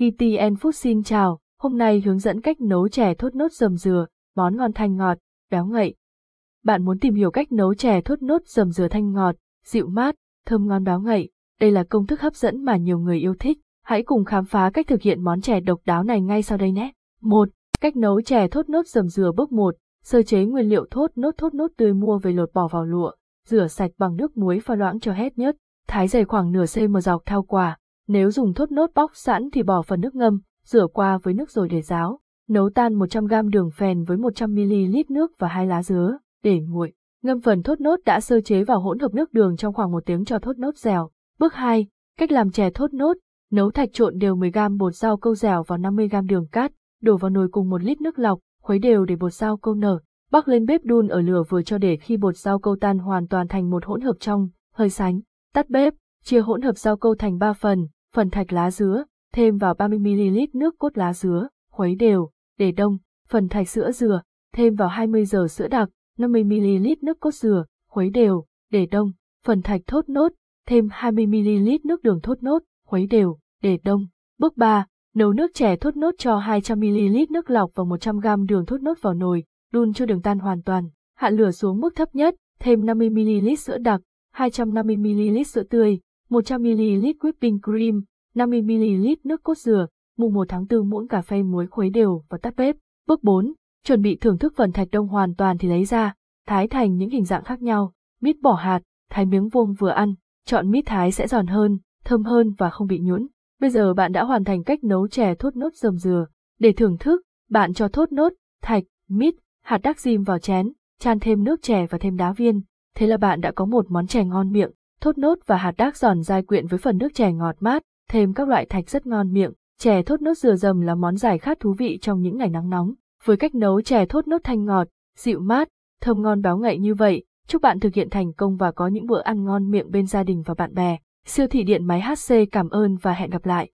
TTN Food xin chào, hôm nay hướng dẫn cách nấu chè thốt nốt dầm dừa, món ngon thanh ngọt, béo ngậy. Bạn muốn tìm hiểu cách nấu chè thốt nốt dầm dừa thanh ngọt, dịu mát, thơm ngon béo ngậy. Đây là công thức hấp dẫn mà nhiều người yêu thích. Hãy cùng khám phá cách thực hiện món chè độc đáo này ngay sau đây nhé. 1. Cách nấu chè thốt nốt dầm dừa bước 1. Sơ chế nguyên liệu thốt nốt thốt nốt tươi mua về lột bỏ vào lụa, rửa sạch bằng nước muối pha loãng cho hết nhất, thái dày khoảng nửa cm dọc theo quả. Nếu dùng thốt nốt bóc sẵn thì bỏ phần nước ngâm, rửa qua với nước rồi để ráo. Nấu tan 100g đường phèn với 100ml nước và hai lá dứa, để nguội. Ngâm phần thốt nốt đã sơ chế vào hỗn hợp nước đường trong khoảng một tiếng cho thốt nốt dẻo. Bước 2. Cách làm chè thốt nốt. Nấu thạch trộn đều 10g bột rau câu dẻo vào 50g đường cát, đổ vào nồi cùng 1 lít nước lọc, khuấy đều để bột rau câu nở. Bắc lên bếp đun ở lửa vừa cho để khi bột rau câu tan hoàn toàn thành một hỗn hợp trong, hơi sánh. Tắt bếp, chia hỗn hợp rau câu thành 3 phần, phần thạch lá dứa, thêm vào 30ml nước cốt lá dứa, khuấy đều, để đông, phần thạch sữa dừa, thêm vào 20 giờ sữa đặc, 50ml nước cốt dừa, khuấy đều, để đông, phần thạch thốt nốt, thêm 20ml nước đường thốt nốt, khuấy đều, để đông. Bước 3. Nấu nước chè thốt nốt cho 200ml nước lọc và 100g đường thốt nốt vào nồi, đun cho đường tan hoàn toàn. Hạ lửa xuống mức thấp nhất, thêm 50ml sữa đặc, 250ml sữa tươi, 100ml whipping cream, 50ml nước cốt dừa, mùng 1 tháng 4 muỗng cà phê muối khuấy đều và tắt bếp. Bước 4. Chuẩn bị thưởng thức phần thạch đông hoàn toàn thì lấy ra, thái thành những hình dạng khác nhau, mít bỏ hạt, thái miếng vuông vừa ăn, chọn mít thái sẽ giòn hơn, thơm hơn và không bị nhũn. Bây giờ bạn đã hoàn thành cách nấu chè thốt nốt dầm dừa. Để thưởng thức, bạn cho thốt nốt, thạch, mít, hạt đắc diêm vào chén, chan thêm nước chè và thêm đá viên. Thế là bạn đã có một món chè ngon miệng, thốt nốt và hạt đác giòn dai quyện với phần nước chè ngọt mát, thêm các loại thạch rất ngon miệng. Chè thốt nốt dừa dầm là món giải khát thú vị trong những ngày nắng nóng. Với cách nấu chè thốt nốt thanh ngọt, dịu mát, thơm ngon béo ngậy như vậy, chúc bạn thực hiện thành công và có những bữa ăn ngon miệng bên gia đình và bạn bè. Siêu thị điện máy HC cảm ơn và hẹn gặp lại.